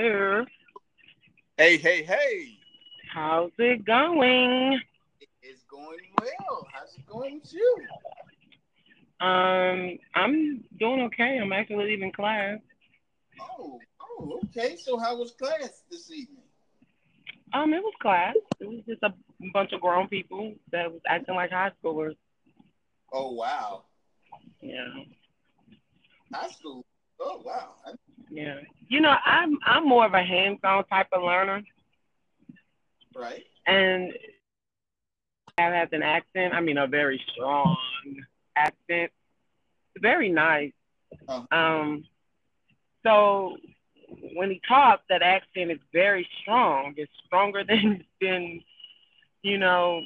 Hey, hey, hey. How's it going? It's going well. How's it going with you? Um, I'm doing okay. I'm actually leaving class. Oh, oh, okay. So how was class this evening? Um, it was class. It was just a bunch of grown people that was acting like high schoolers. Oh wow. Yeah. High school. Oh wow. Yeah. You know, I'm I'm more of a hands-on type of learner. Right. And have has an accent. I mean, a very strong accent. Very nice. Uh-huh. Um. So when he talks, that accent is very strong. It's stronger than than you know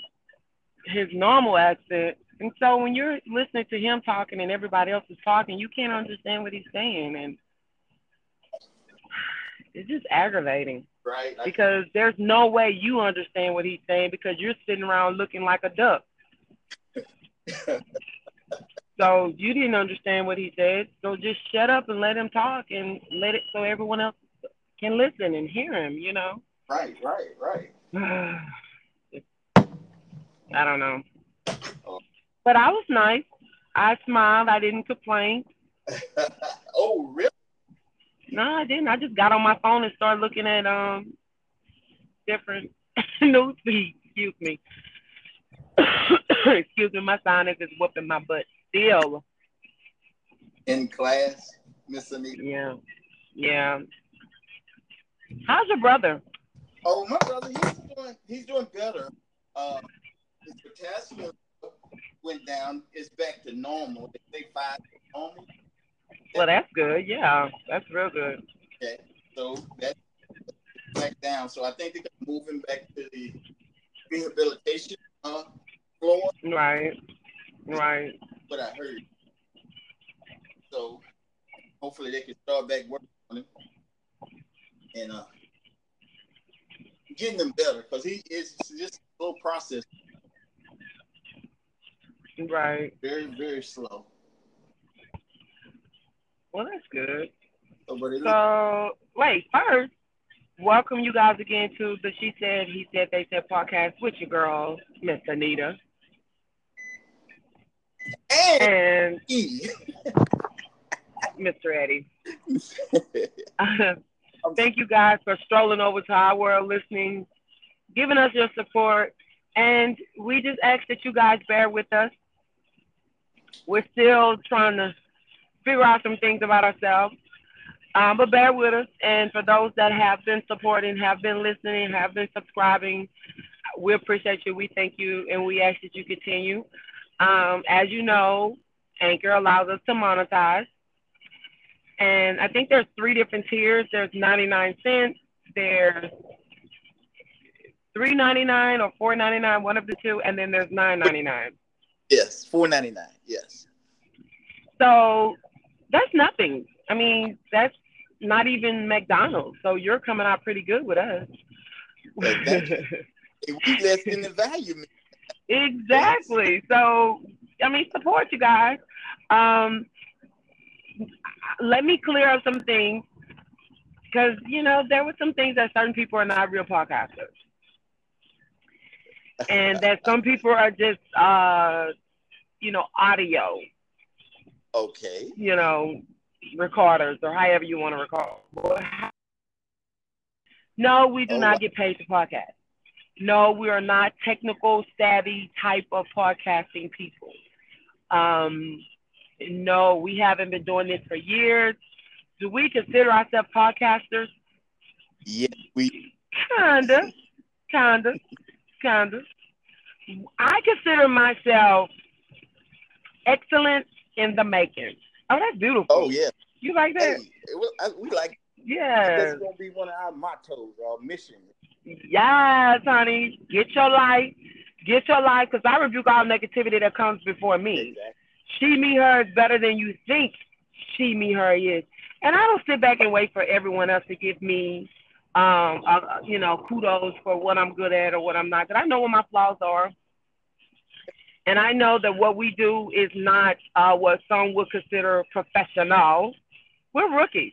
his normal accent. And so when you're listening to him talking and everybody else is talking, you can't understand what he's saying, and it's just aggravating. Right. I- Because there's no way you understand what he's saying because you're sitting around looking like a duck. So you didn't understand what he said. So just shut up and let him talk and let it so everyone else can listen and hear him, you know? right. Right. Right. I don't know. Oh. But I was nice. I smiled. I didn't complain. oh really? No, I didn't. I just got on my phone and started looking at um different news feeds. Excuse me. Excuse me, my sinus is whooping my butt still. In class, Miss Anita. Yeah. Yeah. How's your brother? Oh, my brother, he's doing he's doing better. Uh, his potassium went down. It's back to normal. They five. Well, that's good. Yeah, that's real good. Okay, so that's back down. So I think they're moving back to the rehabilitation uh, floor. Right. Right. What I heard. So hopefully they can start back working on him and uh, getting them better because he is just a slow process, Right. very very slow. Well, that's good. So, but wait, first, welcome you guys again to the She Said, He Said, They Said podcast with your girl, Miss Anita. and And. Mr. Eddie. Thank you guys for strolling over to our world, listening, giving us your support. And we just ask that you guys bear with us. We're still trying to figure out some things about ourselves. Um, but bear with us. And for those that have been supporting, have been listening, have been subscribing, we appreciate you. We thank you. And we ask that you continue. Um, as you know, Anchor allows us to monetize. And I think there's three different tiers. There's 99 cents. There's 3.99 or 4.99, one of the two, and then there's 9.99. yes, four ninety nine. Yes. So that's nothing. I mean, that's not even McDonald's. So you're coming out pretty good with us. Well, you. Less than the value. man. exactly. So I mean, support you guys. Um, let me clear up some things because you know there were some things that certain people are not real podcasters, and that some people are just uh, you know audio, Okay. you know recorders or however you want to record. No, we do Oh, not get paid to podcast. No, we are not technical savvy type of podcasting people. Um, no, we haven't been doing this for years. Do we consider ourselves podcasters? Yeah, we. Kinda, kinda, kinda. I consider myself excellent in the making. Oh, that's beautiful. Oh yeah. You like that? it was, I, we like. Yeah. That's gonna be one of our mottos, our mission. Yes, honey. Get your light. Get your light, because I rebuke all negativity that comes before me. Exactly. She, me, her is better than you think she, me, her is. And I don't sit back and wait for everyone else to give me, um, uh, you know, kudos for what I'm good at or what I'm not. Because I know what my flaws are. And I know that what we do is not uh, what some would consider professional. We're rookies.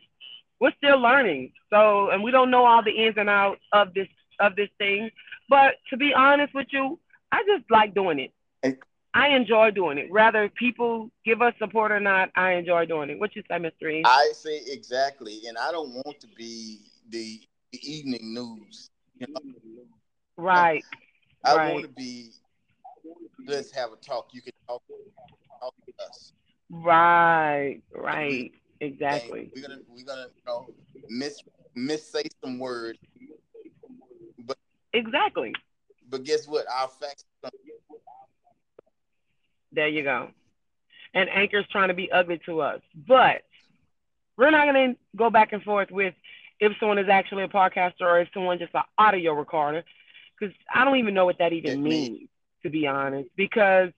we're still learning. So, and we don't know all the ins and outs of this of this thing. But to be honest with you, I just like doing it. I enjoy doing it. Rather people give us support or not, I enjoy doing it. What you say, Mr. E? I say exactly, and I don't want to be the, the evening news. You know? Right. I right. want to be. Let's have a talk. You can talk, talk to us. Right. Right. Exactly. And we're gonna we're gonna you know miss miss say some words, but exactly. But guess what? Our facts. There you go. And Anchor's trying to be ugly to us, but we're not gonna go back and forth with if someone is actually a podcaster or if someone just an audio recorder, because I don't even know what that even means, to be honest. Because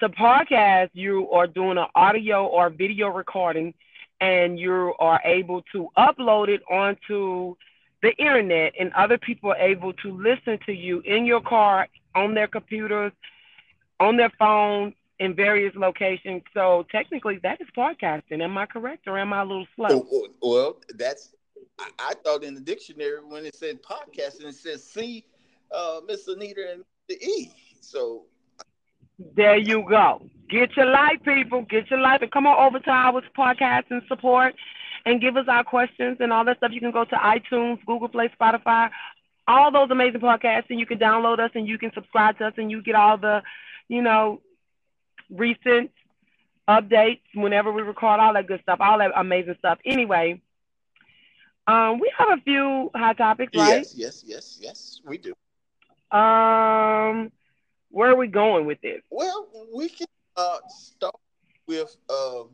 to podcast, you are doing an audio or video recording and you are able to upload it onto the internet and other people are able to listen to you in your car on their computers on their phones in various locations. So technically that is podcasting. Am i correct or am i a little slow? Well that's i, I thought in the dictionary when it said podcasting it says see uh, miss anita and the e so there you go. Get your life, people. Get your life and come on over to our podcast and support and give us our questions and all that stuff. You can go to iTunes, Google Play, Spotify, all those amazing podcasts, and you can download us and you can subscribe to us and you get all the, you know, recent updates whenever we record all that good stuff, all that amazing stuff. Anyway, um, we have a few hot topics, right? Yes, yes, yes, yes, we do. Um, where are we going with this? Well, we can uh, start with, uh,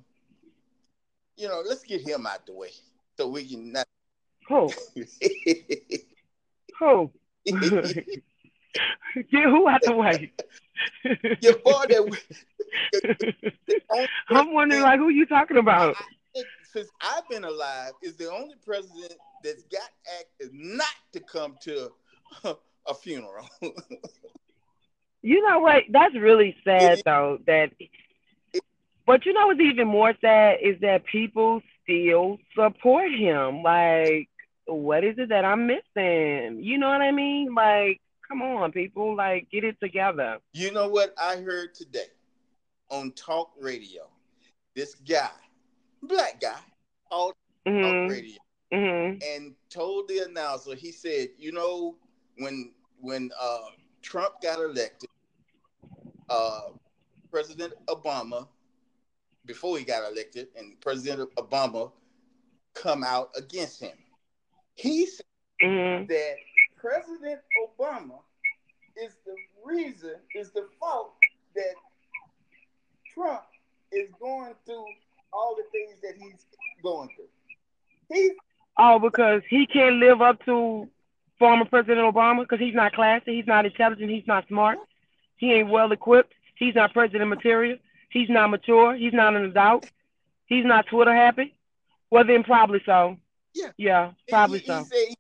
you know, let's get him out the way so we can not. Who? who? Get who out the way? Your boy that. I'm wondering, like, who you talking about? I, since I've been alive, is the only president that's got act is not to come to a funeral. You know what? That's really sad though. That, but you know what's even more sad is that people still support him. Like, what is it that I'm missing? You know what I mean? Like, come on, people, like, get it together. You know what I heard today on talk radio? This guy, black guy, on mm-hmm. talk radio, mm-hmm. and told the announcer, he said, you know, when when uh, Trump got elected, uh, President Obama, before he got elected, and President Obama come out against him. He said mm-hmm. that President Obama is the reason, is the fault that Trump is going through all the things that he's going through. He oh, because he can't live up to former President Obama because he's not classy, he's not intelligent, he's not smart. He ain't well equipped. He's not president material. He's not mature. He's not an adult. He's not Twitter happy. Well, then probably so. Yeah. Yeah, probably he, so. He said, he,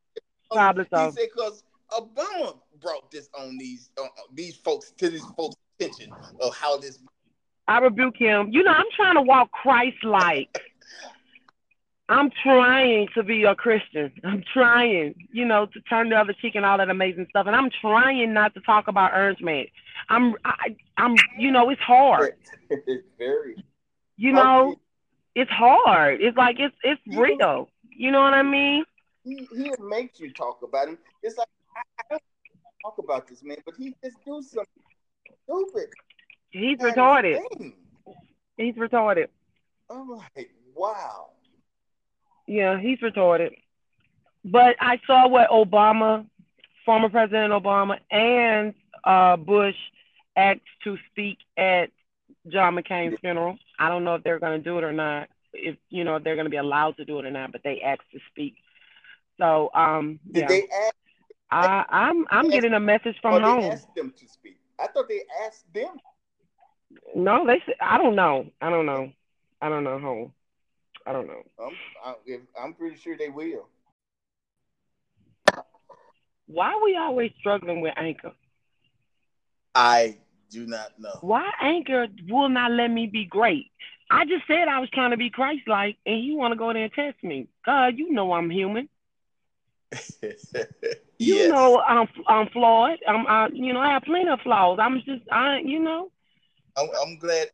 probably so. He said because Obama brought this on these uh, these folks to these folks' attention of how this. I rebuke him. You know, I'm trying to walk Christ-like. I'm trying to be a Christian. I'm trying, you know, to turn the other cheek and all that amazing stuff. And I'm trying not to talk about Ernst Man. I'm, I, I'm, you know, it's hard. It's very. You know, it's hard. It's like it's it's real. You know what I mean? He he'll make you talk about him. It's like I, I don't talk about this man, but he just do something stupid. He's retarded. He's retarded. I'm like, wow. Yeah, he's retarded. But I saw what Obama, former President Obama, and uh, Bush asked to speak at John McCain's funeral. I don't know if they're going to do it or not. If you know if they're going to be allowed to do it or not, but they asked to speak. So um, Did yeah. they ask? I, I'm I'm getting a message from home. They asked them to speak. I thought they asked them. No, they said I don't know. I don't know. I don't know home. I don't know. I'm, I'm pretty sure they will. Why are we always struggling with Anchor? I do not know. Why Anchor will not let me be great? I just said I was trying to be Christ-like, and he want to go there and test me. God, you know I'm human. You know I'm I'm flawed. I'm I, you know I have plenty of flaws. I'm just I you know I'm, I'm glad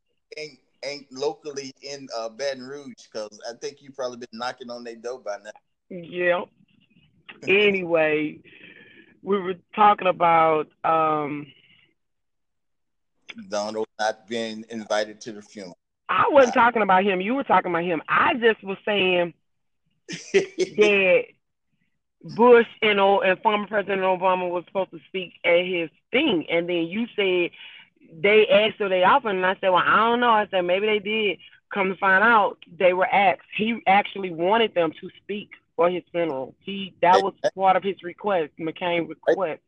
ain't locally in uh, Baton Rouge because I think you probably been knocking on their door by now. yeah. Anyway, we were talking about um Donald not being invited to the funeral. I wasn't talking about him. You were talking about him. I just was saying that Bush and and former President Obama was supposed to speak at his thing, and then you said they asked or they offered, and I said, well, I don't know. I said maybe they did. Come to find out, they were asked. He actually wanted them to speak for his funeral. He that was part of his request, McCain request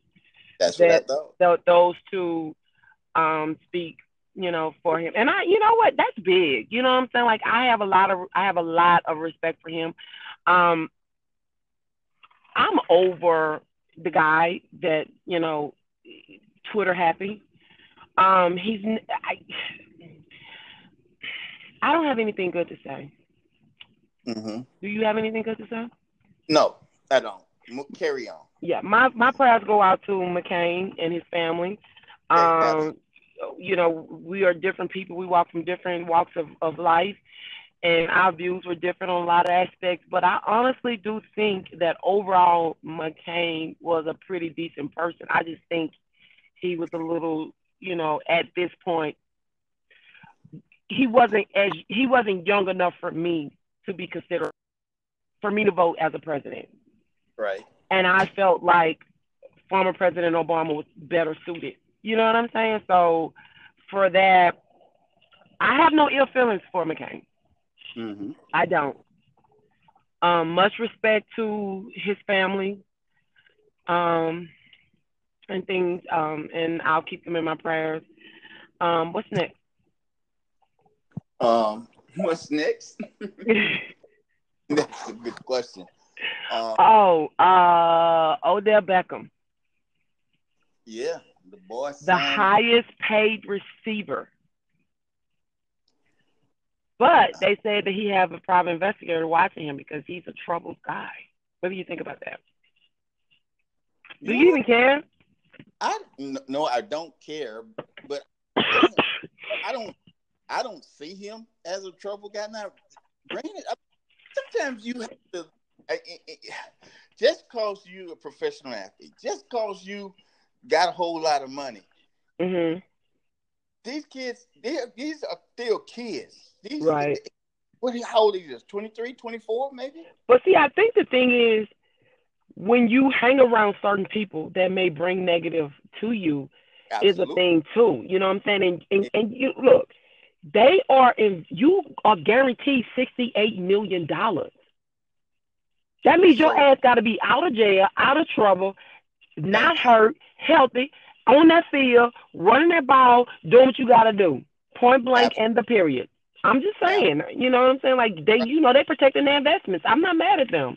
That's what I that- thought. th- those two um speak you know for him and i you know what that's big you know what i'm saying like i have a lot of i have a lot of respect for him um i'm over the guy that you know twitter happy um he's i i don't have anything good to say hmm do you have anything good to say No, I don't. Carry on. yeah, my my prayers go out to McCain and his family. Um, you know, we are different people. We walk from different walks of, of life, and our views were different on a lot of aspects. But I honestly do think that overall, McCain was a pretty decent person. I just think he was a little, you know, at this point, he wasn't as he wasn't young enough for me to be considered for me to vote as a president Right. and I felt like former President Obama was better suited. You know what I'm saying? So for that, I have no ill feelings for McCain. hmm I don't. Um, much respect to his family, um, and things. Um, and I'll keep them in my prayers. Um, what's next? Um, what's next? That's a good question. Um, oh, uh, Odell Beckham, yeah, the boy. the highest paid receiver. But they said that he have a private investigator watching him because he's a troubled guy. What do you think about that? Do you even care? I no, I don't care, but I don't, I don't, I don't see him as a trouble guy. Now, granted, I, sometimes you have to, I- I- just cause you a professional athlete, just cause you got a whole lot of money. hmm These kids, they these are still kids. These, Right. What? How old are you? 23, 24 maybe? But see, I think the thing is, when you hang around certain people that may bring negative to you, is a thing too. You know what I'm saying? And, and, and you look, they are in. You are guaranteed sixty eight million dollars. That means your ass got to be out of jail, out of trouble, not hurt, healthy, on that field, running that ball, doing what you got to do, point blank, and the period. I'm just saying, you know what I'm saying? Like they, you know, they protecting their investments. I'm not mad at them.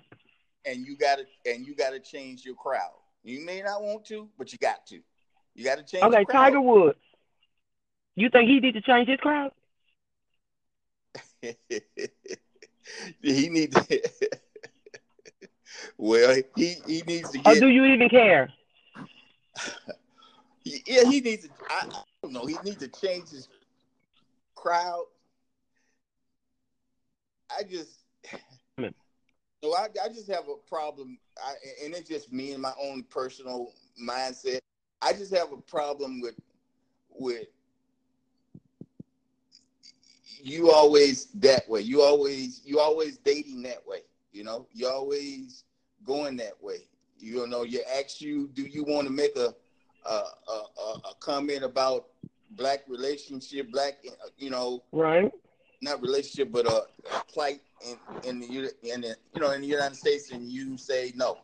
And you got to and you got to change your crowd. You may not want to, but you got to. You got to change. Okay. Tiger Woods. You think he need to change his crowd? he needs. well, he he needs to Or do you even care? yeah, he needs to. I, I don't know. He needs to change his crowd. I just. So I, I just have a problem, I, and it's just me and my own personal mindset. I just have a problem with with you always that way. You always you always dating that way. You know, you always going that way. You know, you ask you, do you want to make a a, a, a- a comment about black relationship, black, you know, Right? not relationship, but a, a plight in in the in the you know in the United States, and you say no.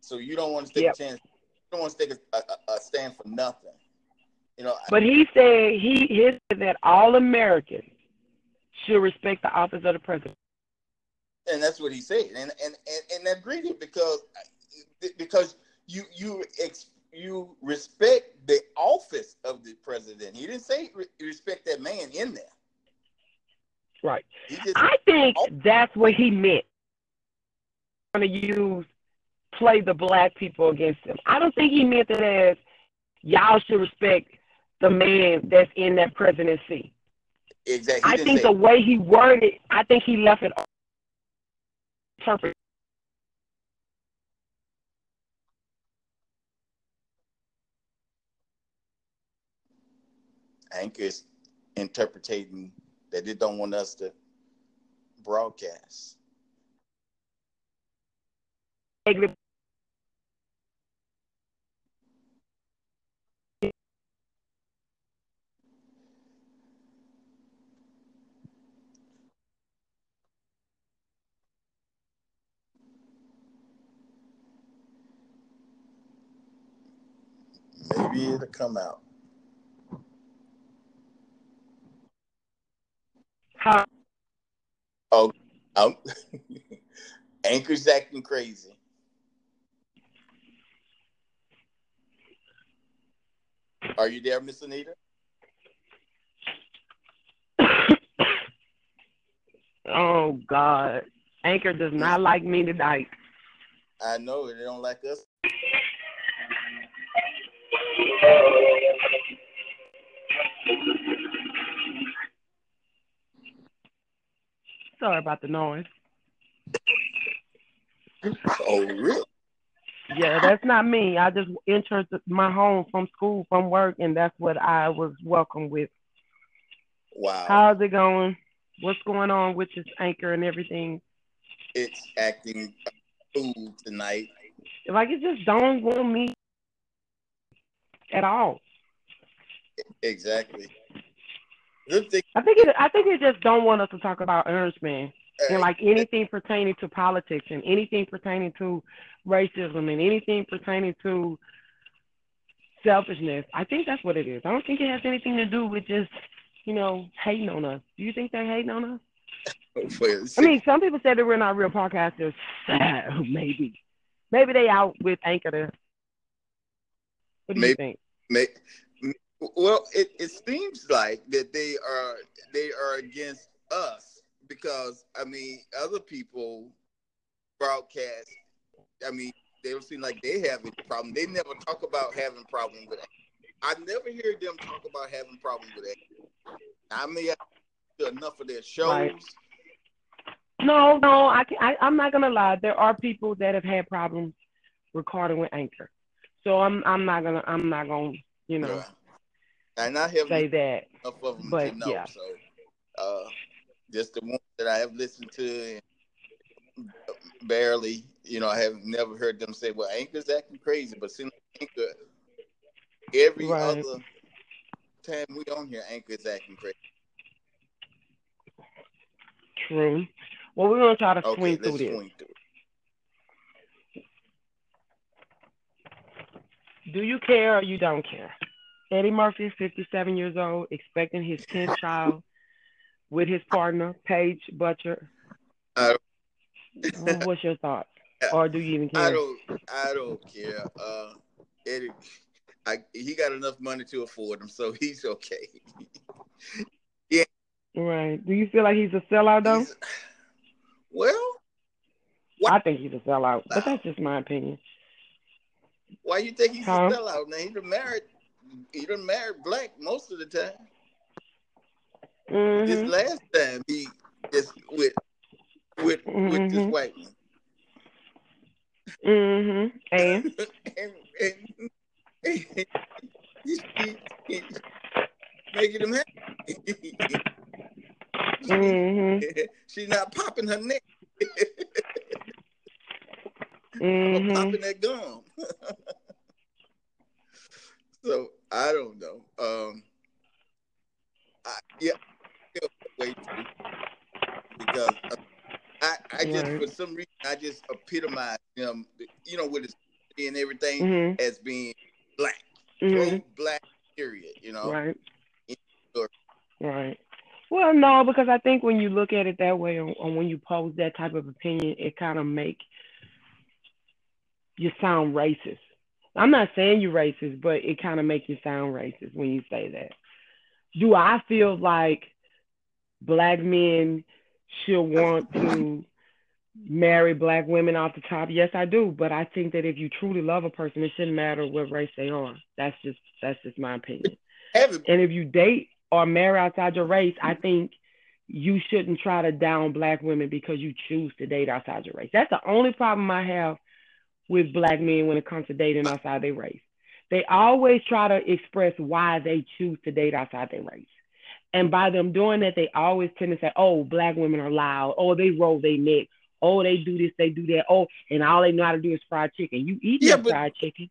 So you don't want to take Yep. a chance. You don't want to take a, a, a stand for nothing. You know, But he said he he said that all Americans should respect the office of the president. and that's what he said, and and and, and I agreed it because because you you ex, you respect the office of the president. He didn't say re- respect that man in there. Right. I think Oh. that's what he meant. Going to use play the black people against him. I don't think he meant it as y'all should respect the man that's in that presidency. exactly. I think the way he worded, it, I think he left it interpret. Anchor's interpreting that they don't want us to broadcast. Maybe it'll come out. How Oh, um, Anchor's acting crazy. Are you there, Miss Anita? oh God, Anchor does not like me tonight. I know they don't like us. Sorry about the noise. Oh, really? Yeah, that's not me. I just entered my home from school, from work, and that's what I was welcome with. Wow. How's it going? What's going on with this anchor and everything? It's acting fool tonight. Like it just don't want me at all. Exactly. Thing. I think it. I think it just don't want us to talk about Ernst man and like anything pertaining to politics and anything pertaining to racism and anything pertaining to selfishness. I think that's what it is. I don't think it has anything to do with just you know hating on us. Do you think they're hating on us? I mean, some people said that we're not real podcasters. maybe, maybe they out with Anchor. What do you Maybe. think? May, well, it, it seems like that they are they are against us because I mean other people broadcast. I mean they don't seem like they have any problem. They never talk about having problem with it. I never hear them talk about having problem with it. I may have to enough of their shows. Right. No, no, I can I, I'm not gonna lie. There are people that have had problems recording with Anchor, so I'm I'm not gonna I'm not gonna you know Yeah. And I have say that. enough of them But, to know. yeah. So, uh, just the ones that I have listened to, barely, you know, I have never heard them say, "Well, Anchor's acting crazy," but seems like Anchor every Right. other time we on here, Anchor's acting crazy. True. Well, we're gonna try to Okay, swing through this. swing through. Do you care or you don't care? Eddie Murphy, is 57 years old, expecting his 10th child with his partner, Paige Butcher. Uh, What's your thoughts? Or do you even care? I don't, I don't care. Uh, Eddie, I, he got enough money to afford them, so he's okay. Yeah. Right. Do you feel like he's a sellout though? He's- well, I think he's a sellout, but that's just my opinion. Why do you think he's Huh? a sellout? Now he done married, he done married black most of the time. This hmm last time he is with with with this Mhm. white one, hmm And and, and, he, making him happy. mm-hmm. She's not popping her neck, or hmm popping that gum. so I don't know. Um, I, yeah, I feel that way too. because uh, I, I just Right. for some reason I just epitomize him, you know, with his and everything hmm as being black, hmm black, period. You know, Right. Right. Well, no, because I think when you look at it that way, or when you pose that type of opinion, it kind of make you sound racist. I'm not saying you're racist, but it kind of makes you sound racist when you say that. Do I feel like black men should want to marry black women off the top. Yes, I do. But I think that if you truly love a person, it shouldn't matter what race they are. That's just that's just my opinion. And if you date or marry outside your race, I think you shouldn't try to down black women because you choose to date outside your race. That's the only problem I have with black men when it comes to dating outside their race. They always try to express why they choose to date outside their race. And by them doing that, they always tend to say, oh, black women are loud. Oh, they roll their neck. Oh, they do this, they do that. Oh, and all they know how to do is fried chicken. You eat yeah, but, fried chicken.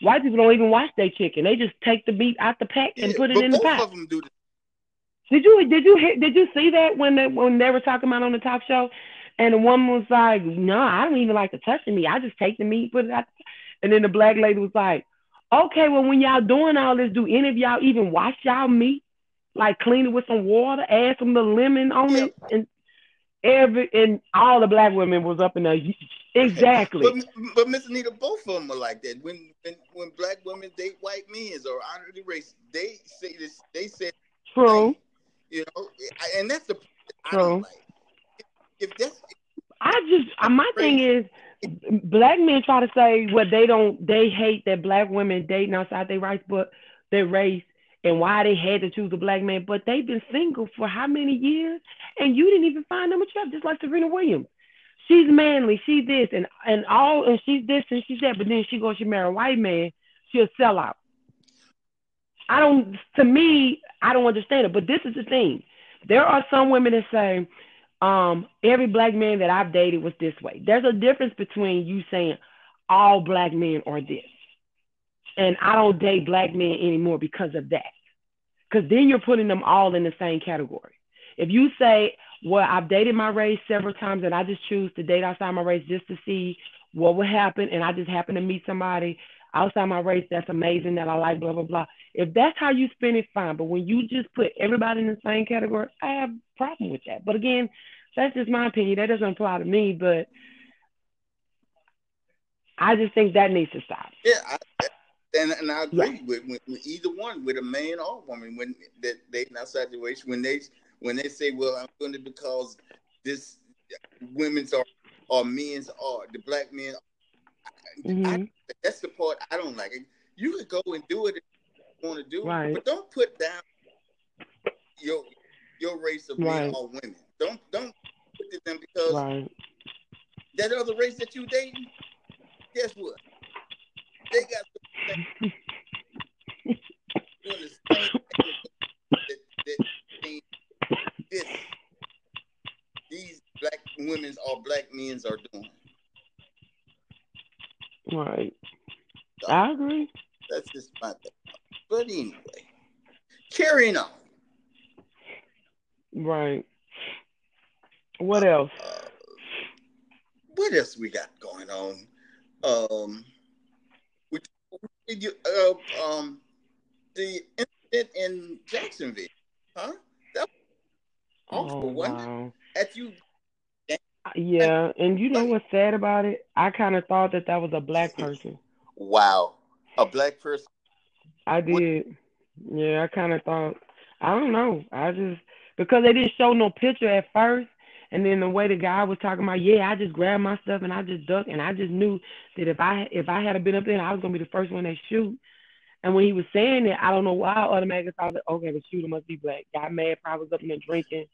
White people don't even wash their chicken. They just take the meat out the pack and yeah, put it in the pot. Did you did you did you see that when they when they were talking about on the talk show, and the woman was like, "No, I don't even like to touch the meat. I just take the meat, put it out." And then the black lady was like, "Okay, well, when y'all doing all this, do any of y'all even wash y'all meat? Like clean it with some water, add some the lemon on yeah. it, and every and all the black women was up in there. Exactly. but, but Miss Anita, both of them are like that. When when, when black women date white men or honor the race, they say this. They say true. You know, and that's the true. Like. If, that's I just uh, my thing is black men try to say what well, they don't they hate that black women dating outside their rights but their race and why they had to choose a black man, but they've been single for how many years? And you didn't even find them a attractive, just like Serena Williams. She's manly, she's this and and all and she's this and she's that, but then she goes, she marry a white man, she'll sell out. I don't to me, I don't understand it. But this is the thing. There are some women that say, um, every black man that I've dated was this way. There's a difference between you saying all black men are this and I don't date black men anymore because of that. Because then you're putting them all in the same category. If you say, well, I've dated my race several times and I just choose to date outside my race just to see what would happen, and I just happen to meet somebody outside my race that's amazing that I like, blah, blah, blah. If that's how you spend it, fine. But when you just put everybody in the same category, I have a problem with that. But again, that's just my opinion. That doesn't apply to me, but I just think that needs to stop. Yeah, I, and, and I agree yeah. with, with, with, either one, with a man or woman, when that they in that situation, when they when they say, "Well, I'm doing it because this women's are or men's are the black men," mm-hmm. I, that's the part I don't like. You can go and do it if you want to do right. it, but don't put down your your race of right. men or women. Don't don't put them because right. that other race that you dating, guess what? They got these black women's or black men's are doing. Right. So, I agree. That's just my thing. But anyway, carrying on. Right. What else? Uh, what else we got going on? Um, you, uh, um, the incident in Jacksonville, huh? That was awful, oh, wow. At you. Yeah, and you know what's sad about it? I kind of thought that that was a black person. Wow, a black person. I did. What? Yeah, I kind of thought. I don't know. I just because they didn't show no picture at first, and then the way the guy was talking about, yeah, I just grabbed my stuff and I just ducked, and I just knew that if I if I had been up there, I was gonna be the first one to shoot. And when he was saying it, I don't know why I automatically thought that okay, the shooter must be black. Got mad, probably was up in there drinking,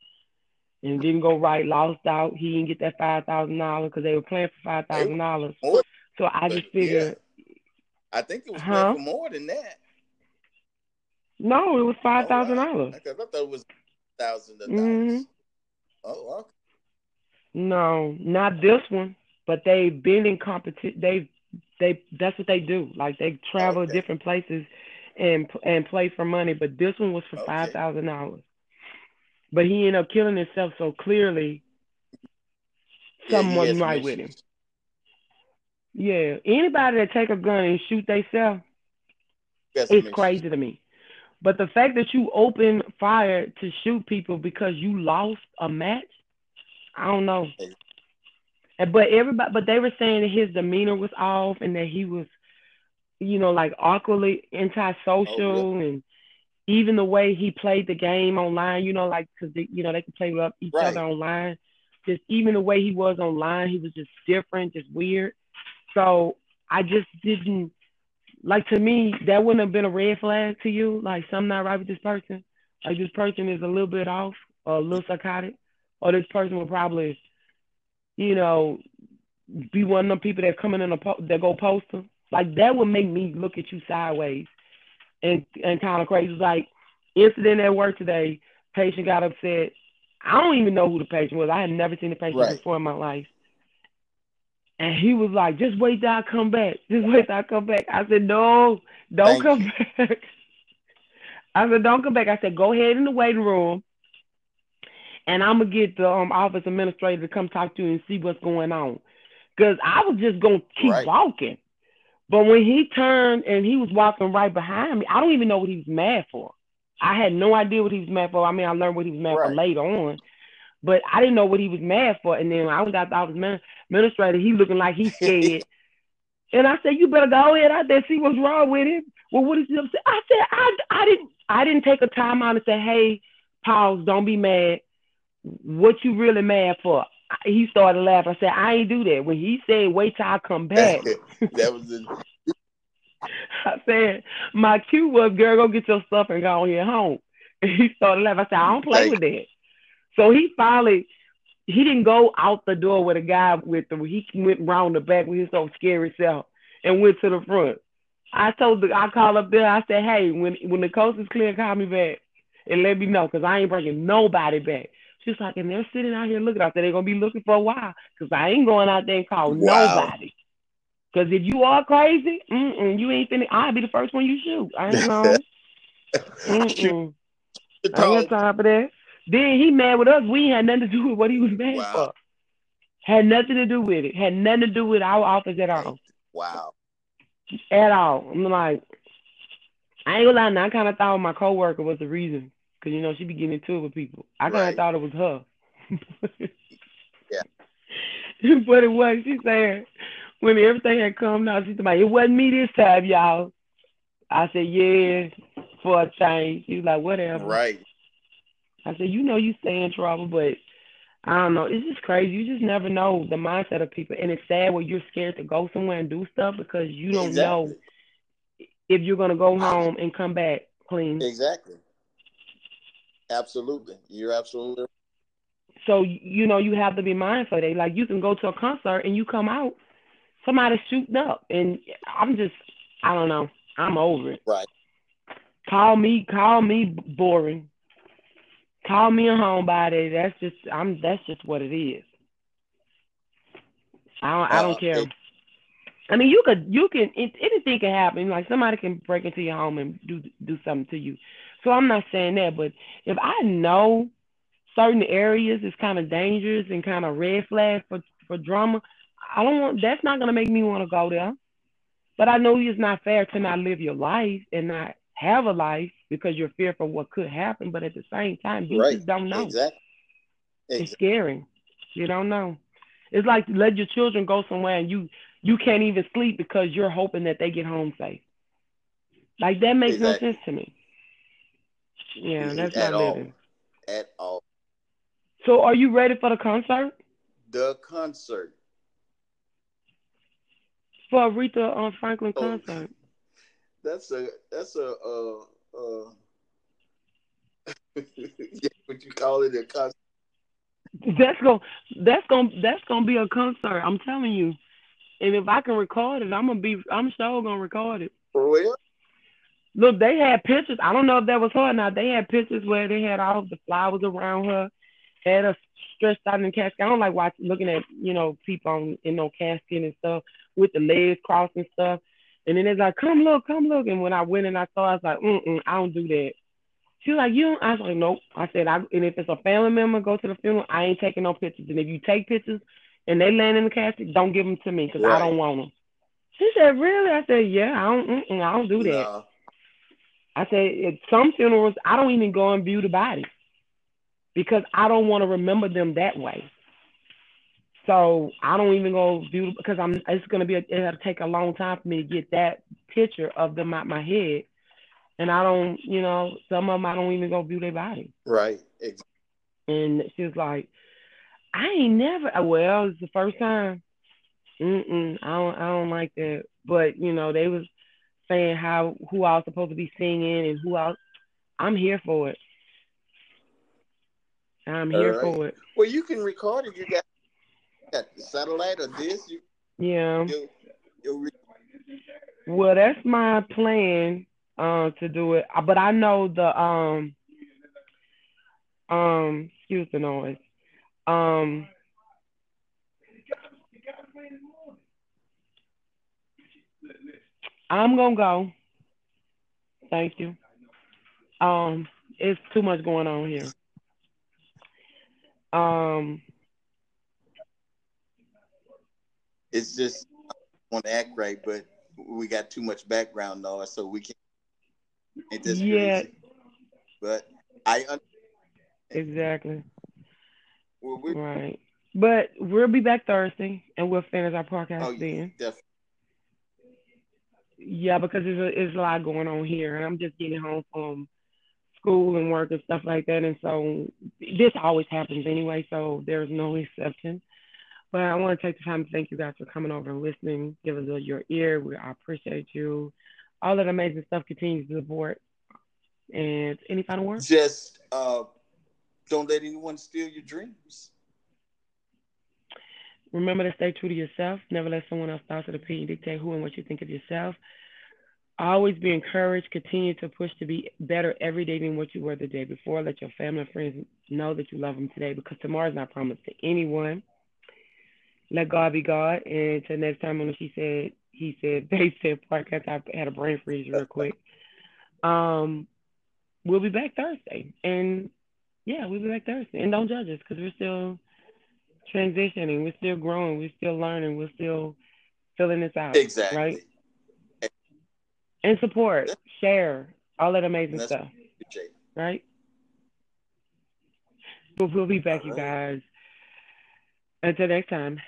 and didn't go right, lost out. He didn't get that five thousand dollars because they were playing for five thousand dollars. So I just figured. Yeah. I think it was huh? for more than that. No, it was five thousand dollars. I thought it was thousands of dollars. Mm-hmm. Oh, okay. No, not this one. But they've been in competition. They, they, that's what they do. Like they travel okay. different places and and play for money. But this one was for okay. five thousand dollars. But he ended up killing himself. So clearly, yeah, someone right with him. Yeah, anybody that take a gun and shoot themselves, it's crazy to me. But the fact that you open fire to shoot people because you lost a match, I don't know. But everybody, but they were saying that his demeanor was off and that he was, you know, like awkwardly antisocial oh, and even the way he played the game online, you know, like because you know they could play with each right. other online. Just even the way he was online, he was just different, just weird. So I just didn't like to me that wouldn't have been a red flag to you. Like something not right with this person. Like this person is a little bit off or a little psychotic, or this person will probably, you know, be one of them people that coming in a po- that go postal. Like that would make me look at you sideways and and kind of crazy. Like incident at work today, patient got upset. I don't even know who the patient was. I had never seen the patient right. before in my life. And he was like, just wait till I come back. Just wait till I come back. I said, no, don't Thank come you. back. I said, don't come back. I said, go ahead in the waiting room. And I'm going to get the um, office administrator to come talk to you and see what's going on. Because I was just going to keep right. walking. But when he turned and he was walking right behind me, I don't even know what he was mad for. I had no idea what he was mad for. I mean, I learned what he was mad right. for later on, but I didn't know what he was mad for. And then I was out the office administrator, he looking like he's scared. and I said, "You better go ahead out there see what's wrong with him." Well, what is he upset? I said, "I I didn't I didn't take a time out and say, hey, pause, don't be mad. What you really mad for?" He started laughing. I said, I ain't do that. When he said, wait till I come back. that was the I said, my cue was, girl, go get your stuff and go on here home. And he started laughing. I said, I don't play with that. So he finally, he didn't go out the door with a guy with him. He went round the back with his own scary self and went to the front. I told the, I called up there. I said, hey, when when the coast is clear, call me back and let me know because I ain't bringing nobody back. She's like, and they're sitting out here looking. I said they're gonna be looking for a while because I ain't going out there and call wow. nobody. Because if you are crazy, you ain't finna. I'll be the first one you shoot. I ain't know. mm I ain't got time for that. Then he mad with us. We had nothing to do with what he was mad wow. for. Had nothing to do with it. Had nothing to do with our office at all. Wow. At all. I'm like, I ain't gonna lie. Now, I kind of thought my coworker was the reason Cause you know she be getting into it with people. I kind of right. thought it was her. yeah. but it was. She said when everything had come out, she's like, it wasn't me this time, y'all. I said, yeah, for a change. She was like, whatever. Right. I said, you know, you stay in trouble, but I don't know. It's just crazy. You just never know the mindset of people, and it's sad when you're scared to go somewhere and do stuff because you don't exactly. know if you're gonna go home and come back clean. Exactly. Absolutely. You're absolutely so you know you have to be mindful. They like you can go to a concert and you come out, somebody's shooting up, and I'm just I don't know. I'm over it. Right. Call me, call me boring. Call me a homebody. That's just I'm. That's just what it is. I don't. I don't uh, care. It, I mean, you could, you can, it, anything can happen. Like somebody can break into your home and do do something to you. So I'm not saying that, but if I know certain areas is kind of dangerous and kind of red flag for for drama, I don't want. That's not gonna make me want to go there. But I know it's not fair to not live your life and not have a life because you're fearful what could happen. But at the same time, you right. just don't know. Exactly. exactly. It's scary. You don't know. It's like let your children go somewhere and you you can't even sleep because you're hoping that they get home safe. Like that makes exactly. no sense to me. Yeah, that's at not all. living. At all. So, are you ready for the concert? The concert for Aretha on Franklin oh, concert. That's a that's a uh uh. yeah, what you call it a concert? That's gonna that's gonna that's gonna be a concert. I'm telling you. And if I can record it, I'm gonna be I'm sure gonna record it. For real? Look, they had pictures. I don't know if that was her or not. They had pictures where they had all the flowers around her, had her stretched out in the casket. I don't like watching, looking at, you know, people on, in no casket and stuff with the legs crossed and stuff. And then they're like, come look, come look. And when I went and I saw, I was like, mm I don't do that. She was like, you don't? I was like, nope. I said, I, and if it's a family member, go to the funeral. I ain't taking no pictures. And if you take pictures and they land in the casket, don't give them to me because right. I don't want them. She said, really? I said, yeah, I don't, I don't do that. No. I said, at some funerals, I don't even go and view the body because I don't want to remember them that way. So I don't even go view because I'm. It's gonna be. A, it'll take a long time for me to get that picture of them out my head. And I don't, you know, some of them I don't even go view their body. Right. Exactly. And she was like, I ain't never. Uh, well, it's the first time. Mm-mm, I don't. I don't like that. But you know, they was saying how who I was supposed to be singing and who I I'm here for it. I'm here right. for it. Well, you can record it. You got, got the satellite or this. You, yeah. You'll, you'll re- well, that's my plan uh, to do it, uh, but I know the um um excuse the noise um I'm gonna go. Thank you. Um, it's too much going on here. Um, it's just I want to act right, but we got too much background noise, so we can't. Yeah. Crazy? But I understand. exactly. Well, right, but we'll be back Thursday, and we'll finish our podcast oh, then. Definitely. Yeah, because there's a, there's a lot going on here, and I'm just getting home from school and work and stuff like that, and so this always happens anyway. So there's no exception. But I want to take the time to thank you guys for coming over and listening, giving us your ear. We I appreciate you. All that amazing stuff continues to support. And any final words? Just uh, don't let anyone steal your dreams. Remember to stay true to yourself. Never let someone else's thoughts or opinion dictate who and what you think of yourself. Always be encouraged. Continue to push to be better every day than what you were the day before. Let your family and friends know that you love them today because tomorrow is not promised to anyone. Let God be God. And until next time, when she said, he said, they said podcast, I had a brain freeze real quick. Um, we'll be back Thursday. And yeah, we'll be back Thursday. And don't judge us because we're still transitioning. We're still growing. We're still learning. We're still filling this out. Exactly. Right? And support, share, all that amazing stuff. Right? But we'll be back, you guys. Until next time.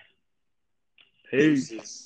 Peace. Peace.